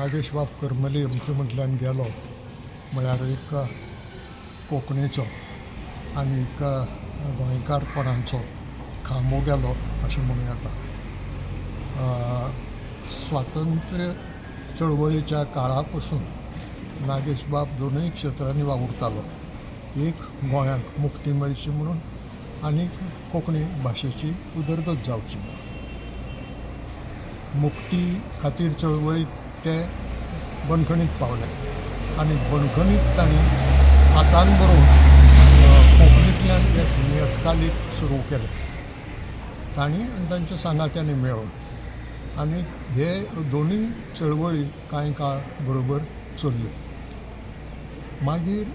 नागेश बाब करमली आमचे म्हटल्यान गेलो. म्हळ्यार एक कोंकणीचो आनी एक गोंयकारपणाचो खांबो गेलो अशें म्हणूं येता स्वातंत्र्य चळवळीच्या काळा पसून नागेश बाब दोनूय क्षेत्रांनी वावुरतालो एक गोंयांक मुक्ती मेळची म्हणून आनीक कोंकणी भाशेची उदरगत जावची म्हणून. मुक्ती खातीर चळवळीक ते बंदखणीक पावले. आनी बंदखणीत तांणी हातान बरोवन कोंकणींतल्यान एक नियतकालीक सुरू केलें तांणी आनी तांच्या सांगात्यांनी मेळून आनी हे दोनूय चळवळी कांय काळ बरोबर चल्ल्यो मागीर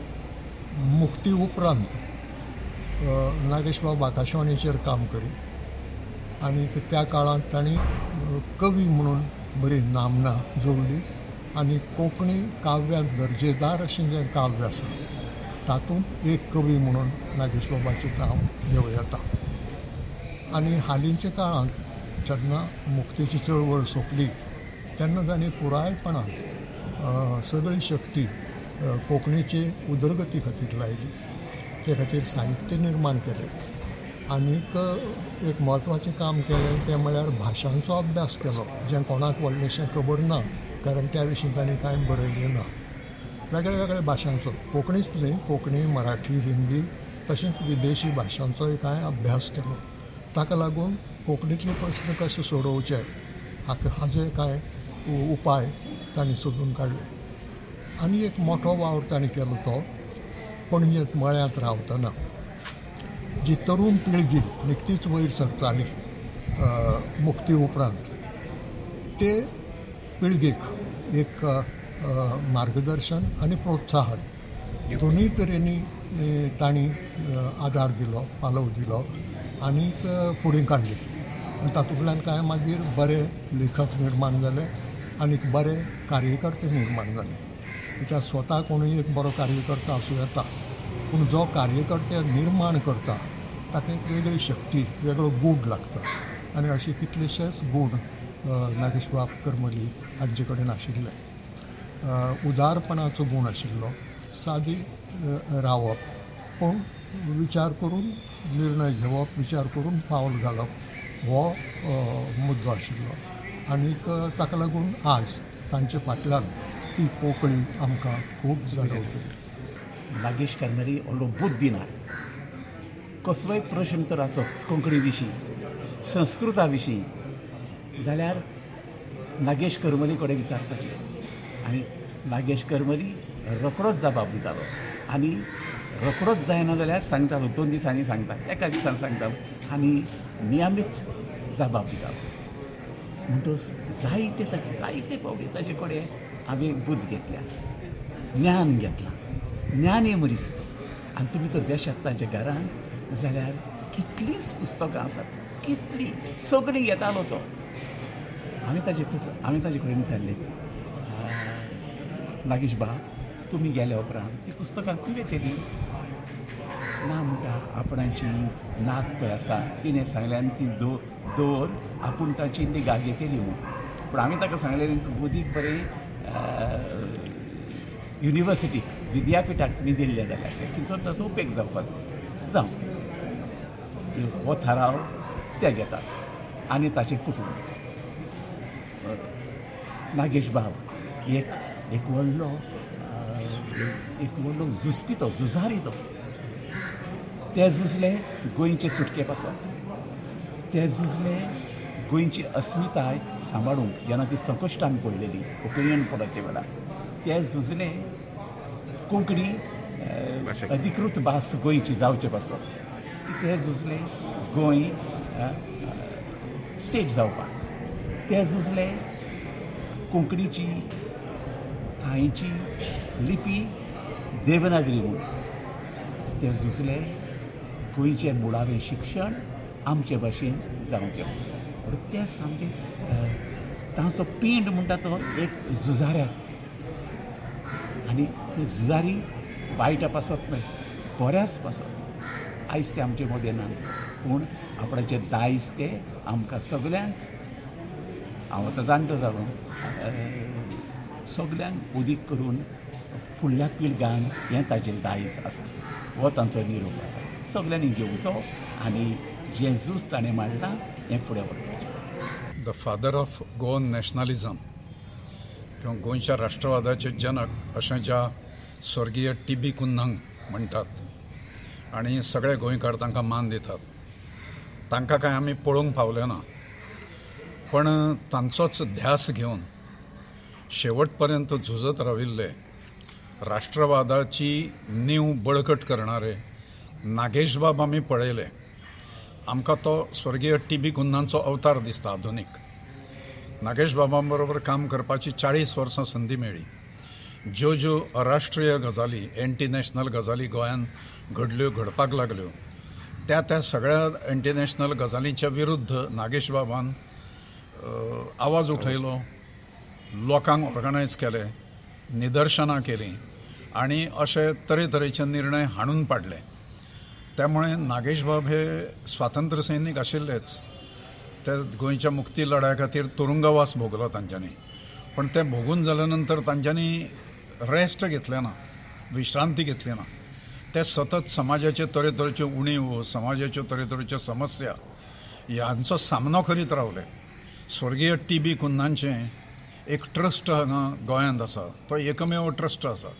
मुक्ती उपरांत नागेशबाब आकाशवाणीचेर काम करी आनी त्या काळांत तांणी कवी म्हणून बरी नामना जोडली आनी कोंकणी काव्यांत दर्जेदार अशें जें काव्य आसा तातूंत एक कवी म्हणून नागेश बाबाचें नांव घेवं येता. आनी हालींच्या काळांत जेन्ना मुक्तीची चळवळ सोंपली तेन्ना तांणी पुरायपणान सगळी शक्ती कोंकणीचे उदरगती खातीर लायली. ते खातीर साहित्य निर्माण केलें. आनीक एक म्हत्वाचें काम केलें तें म्हळ्यार भाशांचो अभ्यास केलो. जें कोणाक व्हडलेंशें खबर ना कारण त्या विशीं तांणी कांय बरयलें ना. वेगळ्या वेगळ्या भाशांचो कोंकणीच न्ही कोंकणी मराठी हिंदी तशेंच विदेशी भाशांचोय कांय अभ्यास केलो. ताका लागून कोंकणीतले प्रस्न कशे सोडोवचे हाका हाजे कांय उपाय तांणी सोदून काडले आनी एक मोठो वावर तांणी केलो तो पणजेंत मळ्यांत रावतना. जी तरूण पिळगी निकतीच वयर सरताली मुक्ती उपरांत ते पिळगेक एक मार्गदर्शन आनी प्रोत्साहन दोनूय तरेनी तांणी आदार दिलो पालव दिलो आनीक फुडें काडली आनी तातूंतल्यान कांय मागीर बरे लेखक निर्माण जाले आनीक बरे कार्यकर्ते निर्माण जाले. कित्याक स्वता कोणूय एक बरो कार्यकर्ता आसूं येता. पूण जो कार्यकर्ते निर्माण करता ताका एक वेगळी शक्ती वेगळो गूण लागता. आनी अशे कितलेशेच गूण नागेश बाब करमली हांचे कडेन आशिल्ले. उदारपणाचो गूण आशिल्लो सादी रावप पूण विचार करून निर्णय घेवप विचार करून पावल घालप हो मुद्दो आशिल्लो. आनीक ताका लागून आज तांचे फाटल्यान ती पोकळी आमकां खूब जाणवतली. नागेश करमली व्हडलो बुद्धी ना कसलोय प्रश्न तर आसत कोंकणी विशीं संस्कृता विशीं जाल्यार नागेश करमली कडेन विचारपाचें आनी नागेश करमली रोखडोच जबाब दितालो आनी रोखडोच जायना जाल्यार सांगतालो दोन दिसांनी सांगता एका दिसान सांगतालो आनी नियमीत जबाब दितालो म्हणटच जायते ताचे जायते पावले ताचे कडेन हांवें बुद्ध घेतल्या ज्ञान घेतलां. ज्ञान हें मरीस आनी तुमी तर शकता ताच्या घरान जाल्यार कितलींच पुस्तकां आसात. कितलीं सगळीं घेतालो तो. हांवें ताजे पुस्त- हांवें ताजे कडेन विचारलें नागेश बा तुमी गेल्या उपरांत ती पुस्तकां खंय येतली ना म्हणटा आपणाची नात पळय आसा. तिणें सांगल्यान आनी ती दो दवर आपूण ताची निगा घेतली म्हणून पूण हांवें ताका सांगलेलें तूं बुदीक बरें युनिवर्सिटीक विद्यापिठाक तुमी दिल्ले जाल्यार तिचो ताचो उपेग जावपाचो जावं हो थाराव ते घेतात. आनी ताचें कुटूंब. नागेश बाब एक एक व्हडलो एक व्हडलो झुजपी तो झुजारी तो ते झुजले गोंयचे सुटके पासत ते झुजले गोंयची अस्मिताय सांबाळूंक जेन्ना ती संकश्टान पडलेली ओपिनियन पडाचे वेळार ते झुजले कोंकणी अधिकृत भास गोंयची जावचे पासत ते झुजले गोंय स्टेट जावपाक ते झुजले कोंकणीची थायची लिपी देवनागरी म्हणून ते झुजले गोंयचें मुळावें शिक्षण आमचे भाशेन जावचें म्हणून ते सामकें तांचो पिंड म्हणटा तो एक झुजाऱ्याचो आनी झुजारी वायट पासत न्हय बऱ्याच पासत आयज ते आमचे मदें ना. पूण आपणाचें दायज ते आमकां सगल्यांक हांव आतां जाणटो जालो सगल्यांक उदीक करून फुडल्या पिळग्यांक हें ताजें दायज आसा. हो तांचो निरोप आसा. सगल्यांनी घेवचो आनी जें झूज ताणें मांडलां हें फुडें व्हरपाचें the father of Goan nationalism किंवा गोंयच्या राष्ट्रवादाचे जनक अशें ज्या स्वर्गीय टी बी कुन्हंग म्हणटात आनी सगळे गोंयकार तांकां मान दितात. तांकां कांय आमी पळोवंक पावले ना. पण तांचोच ध्यास घेवन शेवट पर्यंत झुजत राविल्ले राष्ट्रवादाची नीव बळकट करणारे नागेशबाब आमी पळयले. आमकां तो स्वर्गीय टी बी कुन्हांचो अवतार दिसता आधुनीक. नागेश बाबां बरोबर काम करपाची चाळीस वर्सां संदी मेळ्ळी ज्यो ज्यो अराष्ट्रीय गजाली एंटी नॅशनल गजाली गोंयांत घडल्यो घडपाक लागल्यो त्या त्या सगळ्या एंटी नॅशनल गजालींच्या विरुद्ध नागेश बाबान आवाज उठयलो लोकांक ऑर्गनायज केले निदर्शनां केलीं आनी अशे तरेतरेचे निर्णय हाणून पाडले. त्यामुळे नागेश बाब हे स्वातंत्र्य सैनीक आशिल्लेच. ते गोंयच्या मुक्ती लढ्या खातीर तुरुंगवास भोगलो तांच्यांनी. पण ते भोगून जाल्या नंतर तांच्यांनी रेस्ट घेतलें ना विश्रांती घेतली ना ते सतत समाजाचे तरेतरेच्यो उणीव समाजाच्यो तरेतरेच्यो समस्या ह्यांचो सामनो करीत रावले स्वर्गीय टी बी कुन्नांचें एक ट्रस्ट हांगा गोंयांत आसा तो एकमेव ट्रस्ट आसा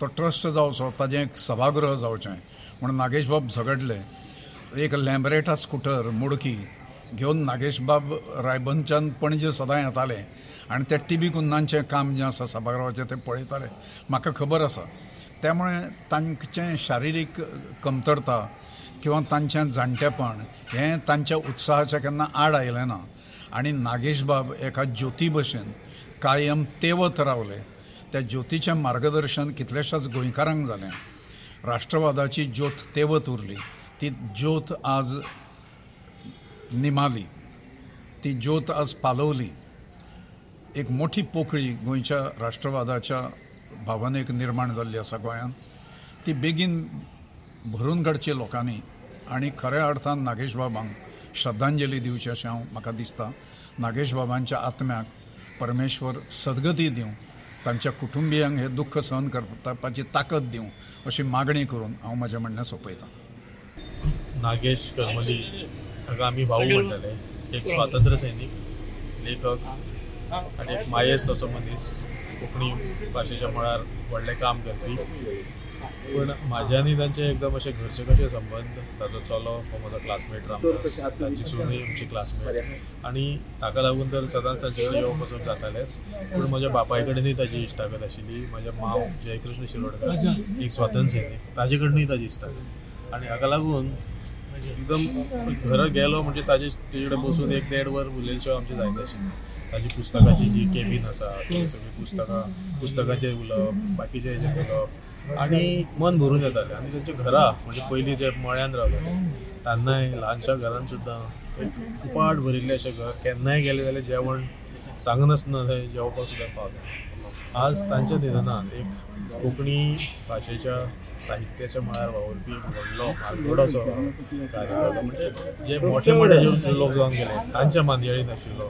तो ट्रस्ट जावचो ताजें एक सभागृह जावचें. म्हूण नागेश बाब झगडले. एक लॅम्बरेटा स्कुटर मुडकी घेवन नागेश बाब रायबंदच्यान पणजे सदां येताले आनी त्या टी बी कुन्नांचें काम जें आसा सभागृहाचें ते पळयताले म्हाका खबर आसा. त्यामुळे तांचें शारिरीक कमतरता किंवा तांचें जाणटेपण हें तांच्या उत्साहाच्या केन्ना आड आयलें ना. आनी नागेश बाब एका ज्योती भशेन कायम तेवत रावले. त्या ज्योतीचें मार्गदर्शन कितलेशाच गोंयकारांक जालें राष्ट्रवादाची ज्योत तेवत उरली. ती ज्योत आज निमाली. ती ज्योत आज पालवली. एक मोठी पोकळी गोंयच्या राष्ट्रवादाच्या भावनेक निर्माण जाल्ली आसा गोंयांत ती बेगीन भरून काडची लोकांनी आनी खऱ्या अर्थान नागेश बाबांक श्रद्धांजली दिवची अशें हांव म्हाका दिसता. नागेश बाबांच्या आत्म्याक परमेश्वर सदगती दिवं तांच्या कुटुंबियांक हे दुख्ख सहन करपाची ताकद दिवं अशी मागणी करून हांव म्हजें म्हणणें सोंपयतां. नागेश करमली ताका आमी भाऊ म्हणटाले एक स्वातंत्र्य सैनीक लेखक आनी एक मायेस्त असो मनीस कोंकणी भाशेच्या मळार व्हडलें काम करपी पूण म्हाजे आनी तांचे एकदम अशे घरचे कशे संबंद ताचो चलो हो म्हजो क्लासमेट रामदास तांची सुनी आमची क्लासमेट आनी ताका लागून तर सदांच तांचे कडेन येवप वचप जातालेंच. पूण म्हज्या बापाय कडेनूय ताजी इश्टागत आशिल्ली म्हज्या मांव जयकृष्ण शिरोडकर एक स्वातंत्र्य सैनीक ताजे कडनूय ताजी इश्टागत आनी हाका लागून एकदम घरा गेलो म्हणजे ताजे तेजे कडेन बसून एक देड वर उलयल्यो आमची जायत आशिल्ली ताजी पुस्तकाची जी केबीन आसा ती सगळी पुस्तकां पुस्तकांचेर उलोवप बाकीचे हेजेर उलोवप आनी मन भरून येतालें आनी तेंचे घरा म्हणजे पयलीं जे मळ्यान रावले तेन्नाय ल्हानशा घरान सुद्दां उपाट भरिल्लें अशें घर. केन्नाय गेलें जाल्यार जेवण सांगनासतना थंय जेवपाक सुद्दां पावता आज तांच्या निधनान एक कोंकणी भाशेच्या साहित्याच्या मळार वावुरपी व्हडलो म्हालगडोचो कार्यकर्तो म्हणजे जे मोठे मोठे जे लोक जावन गेले तांच्या मांदयाळीन आशिल्लो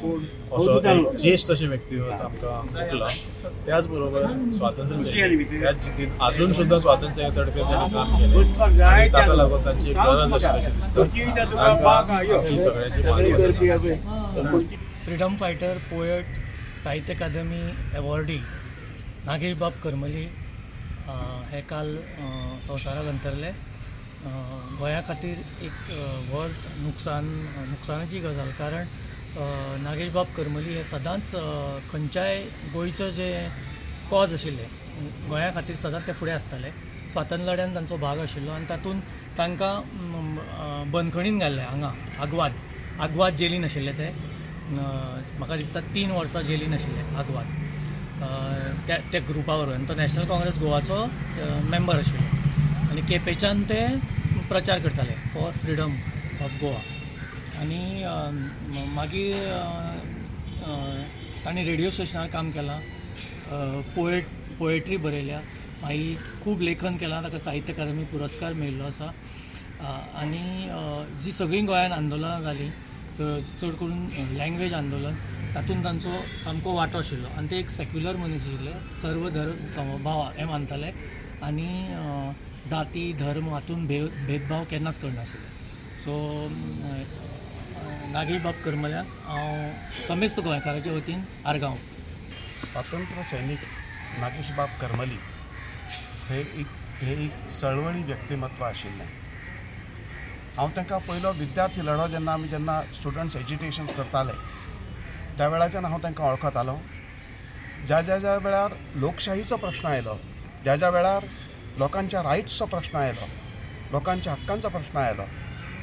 पूण असो एक ज्येश्ठ अशें व्यक्तिगत आमकां मेळ्ळा त्याच बरोबर स्वातंत्र्य सैनीक त्याच जितीन अजून सुद्दां स्वातंत्र्य तडके ताणें काम केलें ताका लागून तांची गरज आशिल्ली अशें दिसता तांकां आमची सगळ्यांची freedom fighter poet Sahitya Akademi awardee Nagesh Bab Karmali हे काल संवसाराक अंतरले. गोंया खातीर एक व्हड नुकसान नुकसानाची गजाल. कारण नागेश बाब करमली हे सदांच खंयच्याय गोंयचो जे कॉज आशिल्ले गोंया खातीर सदांच ते फुडें आसताले. स्वातंत्र्य लढ्यान तांचो भाग आशिल्लो आनी तातूंत तांकां बंदखणींत घाल्लें बंदखणीन हांगा आग्वाद. आग्वाद जेलीन आशिल्ले ते. म्हाका दिसता तीन वर्सां जेलीन आशिल्ले आग्वाद. त्या त्या ग्रुपा बरोबर तो नॅशनल काँग्रेस गोवाचो मेंबर आशिल्लो. आनी केपेच्यान ते प्रचार करताले फॉर फ्रिडम ऑफ गोवा आनी मागीर तांणी रेडिओ स्टेशनार काम केलां पोएट पोएट्री बरयल्या मागीर खूब लेखन केलां ताका साहित्य अकादमी पुरस्कार मेळिल्लो आसा. आनी जी सगळीं गोंयांत आंदोलनां जालीं चड करून लँग्वेज आंदोलन तातूंत तांचो सामको वांटो आशिल्लो. आनी ते एक सेक्युलर मनीस आशिल्ले. सर्व धर्म समभाव हें मानताले. आनी जाती धर्म हातूंत भेद भेदभाव केन्नाच करनाशिल्ले. सो नागेश बाब करमल्याक हांव समेस्त गोंयकाराच्या वतीन आर्गांव. स्वातंत्र्य सैनीक नागेशबाब करमली हे एक हे एक चळवळी व्यक्तिमत्व आशिल्लें. हांव तांकां पयलो विद्यार्थी लढो जेन्ना आमी जेन्ना स्टुडंट्स एज्युकेशन करताले त्या वेळाच्यान हांव तांकां वळखतालो ज्या ज्या ज्या वेळार लोकशाहीचो प्रश्न आयलो ज्या ज्या वेळार लोकांच्या रायट्सचो प्रश्न आयलो लोकांच्या हक्कांचो प्रश्न आयलो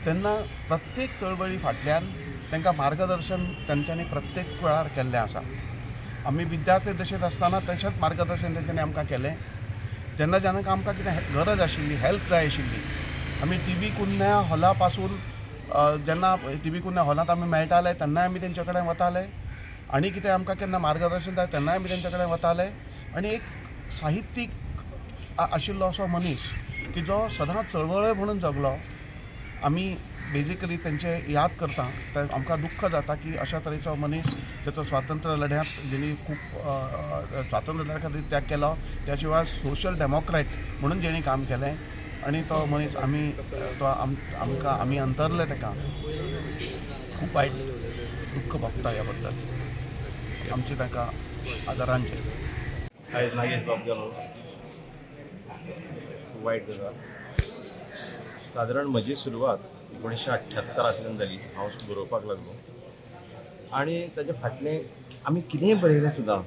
तेन्ना प्रत्येक चळवळी फाटल्यान तांकां मार्गदर्शन तेंच्यांनी प्रत्येक वेळार केल्लें आसा. आमी विद्यार्थी दशेंत आसतना तशेंच मार्गदर्शन तेंच्यांनी आमकां केलें. जेन्ना जेन्ना आमकां कितें गरज आशिल्ली हेल्प जाय आशिल्ली आमी टी व्ही कुन्या हॉला पासून जेन्ना टी व्ही कुन्या हॉलांत आमी मेळटाले तेन्नाय आमी तेंचे कडेन वताले. आनी कितें आमकां केन्ना मार्गदर्शन जाय तेन्नाय आमी तेंचे कडेन वताले. आनी एक साहित्यीक आशिल्लो असो मनीस की जो सदांच चळवळ म्हणून जगलो आमी बेजिकली तेंचे याद करता तर आमकां दुख्ख जाता की अशा तरेचो मनीस जाचो स्वातंत्र्य लढ्यांत जेणी खूब स्वातंत्र्य लढ्या खातीर त्याग केलो त्या शिवाय सोशल डेमोक्रेट म्हणून जेणी काम केलें आनी तो मनीस आमी तो आम आमकां आमी अंतरले ताका. खूब वायट दुख्ख भोगता ह्या बद्दल आमची ताका आदरांजली आयज नागेश बाब गेलो. खूब वायट गजाल सादारण म्हजी सुरवात एकोणीशे अठ्ठ्यात्तरांतल्यान जाली हांव बरोवपाक लागलो. आनी ताचे फाटलें आमी कितेंय बरयलें सुद्दां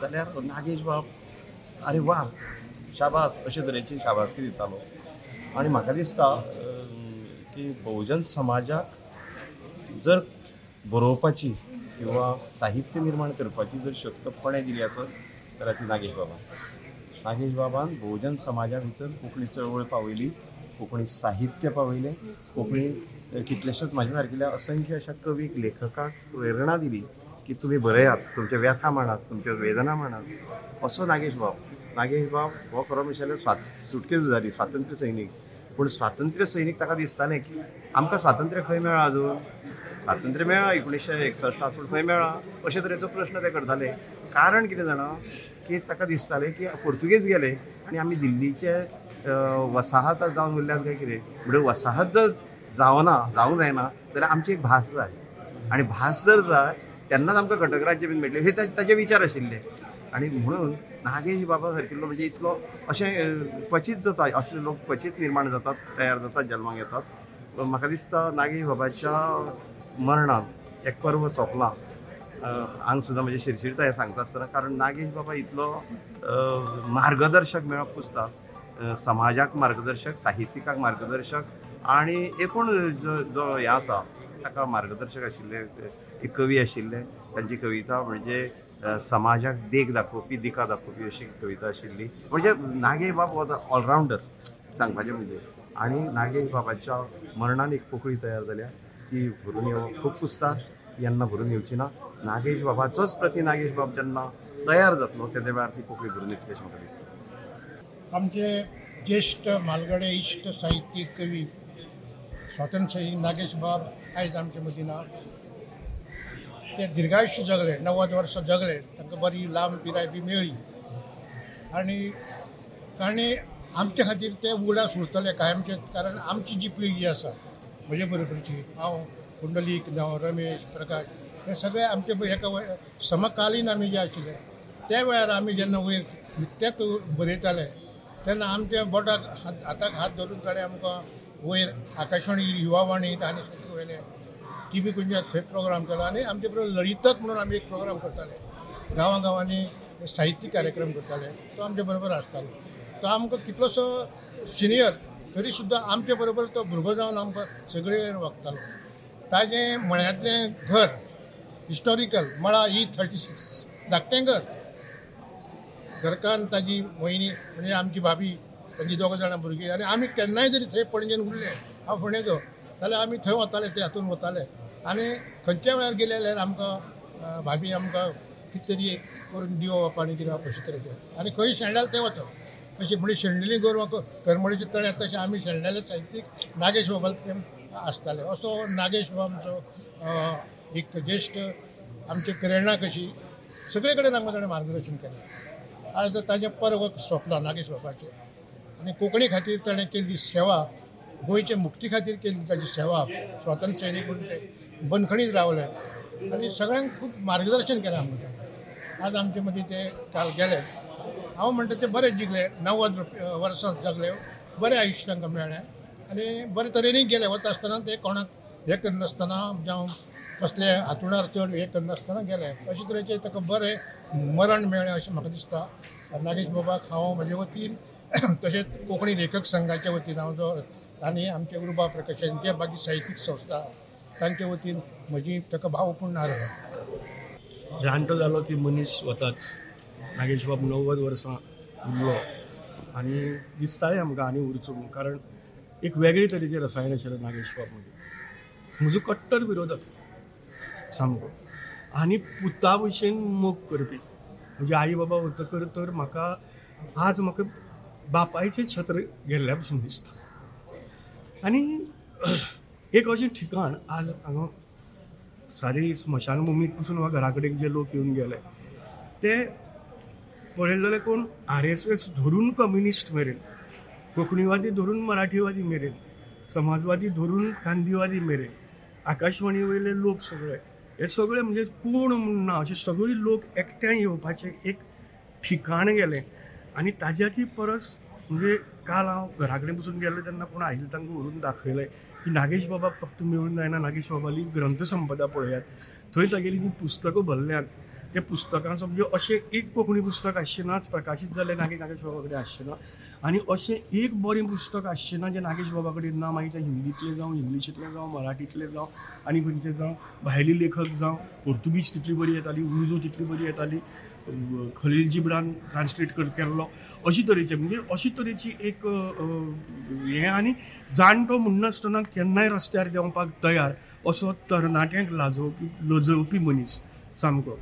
जाल्यार नागेश बाब आरे वा शाबास अशे तरेची शाबासकी दितालो. आनी म्हाका दिसता की बहुजन समाजाक जर बरोवपाची किंवा साहित्य निर्माण करपाची जर शक्त कोणें दिली आसत जाल्यार ती नागेश बाबा. नागेश बाबान बहुजन समाजा भितर कोंकणी चळवळ पावयली कोंकणी साहित्य पावयलें कोंकणी कितलेशेच म्हाज्या सारकिल्या असंख्य अशा कवीक लेखकाक प्रेरणा दिली की तुमी बरयात तुमच्या व्यथा मांडात तुमच्या वेदना मांडात. असो नागेश बाब. नागेश बाब हो खरो म्हणशाले स्वात सुटके जाली स्वातंत्र्य सैनीक. पूण स्वातंत्र्य सैनीक ताका दिसतालें की आमकां स्वातंत्र्य खंय मेळ्ळां अजून? स्वातंत्र्य मेळ्ळा एकोणीशे एकसश्टांत पूण खंय मेळ्ळा अशे तरेचो प्रश्न ते करताले कारण कितें जाणा? की ताका दिसतालें की पुर्तुगेज गेले आनी आमी दिल्लीचे वसाहत जावन उरल्यात काय कितें म्हणजे वसाहत जर जावना जावंक जायना जाल्यार आमची एक भास जाय. आनी भास जर जाय तेन्नाच आमकां घटक राज्य बीन मेळटलें हे ताजे ताचे विचार आशिल्ले आनी म्हणून नागेश बाबा सारकिल्लो म्हणजे इतलो अशें क्वचित जाता असले लोक क्वचित निर्माण जातात तयार जातात जल्माक येतात. म्हाका दिसता नागेश बाबाच्या मरणान एक पर्व सोंपलां. हांग सुद्दां म्हणजे शिरशिरता हें सांगता आसतना कारण नागेश बाबा इतलो मार्गदर्शक मेळप पुजता समाजाक मार्गदर्शक साहित्यिकाक मार्गदर्शक आनी एकूण जो जो हें आसा ताका मार्गदर्शक आशिल्ले एक कवी आशिल्ले तांची कविता म्हणजे समाजाक देख दाखोवपी दिका दाखोवपी अशी कविता आशिल्ली म्हणजे नागेश बाब वॉज अ ऑलरावंडर सांगपाचें म्हणजे. आनी नागेश बाबाच्या मरणान एक पोकळी तयार जाल्या ती भरून येऊ खूब पुजता यांना भरून येवची ना नागेश बाबाचोच प्रती नागेश बाब जेन्ना तयार जातलो त्या वेळार ती पोकळी भरून येतली अशें म्हाका दिसता आमचे ज्येष्ठ म्हालगडे इश्ट साहित्यीक कवी स्वातंत्र्य सैनीक नागेश बाब आयज आमचे मदीं ना ते दीर्घायुष्य जगले णव्वद वर्सां जगले तांकां बरी लांब पिराय बी मेळ्ळी आनी ताणें आमचे खातीर ते उगडास उरतले कायमचे कारण आमची जी पिळगी आसा म्हजे बरोबरची. हांव पुंडलीक जावं रमेश प्रकाश हे सगळे आमचे एका समकालीन आमी जे आशिल्ले त्या वेळार आमी जेन्ना वयर तेच बरयताले तेन्ना आमच्या बोटाक हात हाताक हात धरून ताणें आमकां वयर आकाशवाणी युवावाणी आनी सगळे वयले टी व्ही खंयच्या थंय प्रोग्राम केलो आनी आमचे बरोबर लळितक म्हणून आमी एक प्रोग्राम करताले. गांवां गांवांनी साहित्यीक कार्यक्रम करताले. तो आमचे बरोबर आसतालो तो आमकां कितलोसो सिनियर तरी सुद्दां आमचे बरोबर तो भुरगो जावन आमकां सगळे वागतालो ताजें मळ्यांतलें घर हिस्टॉरिकल मळा ई थर्टी सिक्स धाकटें घर घरकान ताजी वयनी म्हणजे आमची भाभी म्हणजे तांची दोग जाणां भुरगीं. आनी आमी केन्नाय जरी थंय पणजेन उरले हांव फोंडेचो जाल्यार आमी थंय वताले ते हातून वताले. आनी खंयच्या वेळार गेले जाल्यार आमकां भाभी आमकां कितें तरी करून दिवप आनी कितें अशें तरेचें. आनी खंय शेंडाल तें वचप. अशी म्हणजे शेंडली गोरवां करमळीचे तळ्यात तशें आमी शेंडाले साहित्यीक नागेश बाबाल आसताले असो नागेश बाबा आमचो एक ज्येश्ठ आमची प्रेरणा कशी सगळे कडेन आमकां ताणें मार्गदर्शन केलें. आज ताजें पर्व सोंपलां नागेश बाबाचें. आनी कोंकणी खातीर ताणें केल्ली सेवा गोंयचे मुक्ती खातीर केल्ली ताची सेवा स्वातंत्र्य सैनीक म्हणून ते बंदखणीत रावले. आनी सगळ्यांक खूब मार्गदर्शन केलें आमकां आज आमचे मदीं ते काल गेले. हांव म्हणटा ते बरें जिगले णव्वद रुप- वर्सां जगले बरें आयुश्य तांकां मेळ्ळें. आनी बरे तरेनूय गेले वता आसतना ते कोणाक हें करनासतना जावं कसले हातुणार चड हें करनासतना गेले. अशे तरेचे ताका बरें मरण मेळ्ळें अशें म्हाका दिसता. नागेश बाबाक हांव म्हजे वतीन तशेंच कोंकणी लेखक संघाच्या वतीन हांव जो आनी आमचे उरुबा प्रकाशन जे बाकी साहित्यीक संस्था तांचे वतीन म्हजी ताका भावपूर्ण आर्गां जाणटो जालो की मनीस वताच. नागेश बाब णव्वद वर्सां उरलो आनी दिसताय आमकां आनी उरचो म्हूण कारण एक वेगळे तरेचे रसायन आशिल्लें नागेश बाब म्हणजे म्हजो कट्टर विरोधक सामको आनी पुता भशेन मोग करपी. म्हणजे आई बाबा वतकर तर म्हाका आज म्हाका बापायचें छत्र गेल्ल्या भशेन दिसता आनी एक अशें ठिकाण आज हांगा सारी स्मशानभुमीक पसून वा घरा कडेन जे लोक येवन गेले ते पळयले जाल्यार कोण आर एस एस धरून कम्युनिस्ट मेरेन कोंकणीवादी धरून मराठीवादी मेरेन समाजवादी धरून गांधीवादी मेरेन आकाशवाणी वयले लोक सगळे हे सगळे म्हणजे पूर्ण म्हूण ना अशे सगळे लोक एकठांय येवपाचे एक ठिकाण गेलें. आनी ताज्याकी परस म्हणजे काल हांव घरा कडेन बसून गेलो तेन्ना कोण आयिल्लें तांकां व्हरून दाखयलें की नागेश बाबा फक्त मेळून जायना नागेश बाबाली ग्रंथ संपदा पळयात. थंय तागेली ती पुस्तकां भरल्यात. ते पुस्तकां म्हणजे अशें एक कोंकणी पुस्तक आसचें ना प्रकाशीत जालें नागेश नागेश बाबा कडेन आसचें ना. आनी अशें एक बरें पुस्तक आसचें ना जें नागेश बाबा कडेन ना मागीर तें हिंदीतलें जावं इंग्लिशींतलें जावं मराठींतलें जावं आनी खंयचें जावं भायले लेखक जावं पोर्तुगीज तितली बरी येताली उर्दू तितली बरी येताली खलील जिब्रान ट्रान्सलेट कर केल्लो अशे तरेचे म्हणजे अशी तरेची एक हें आनी जाणटो म्हणनासतना केन्नाय रस्त्यार देंवपाक तयार असो तरणाट्यांक लाजोवपी लजवपी मनीस सामको.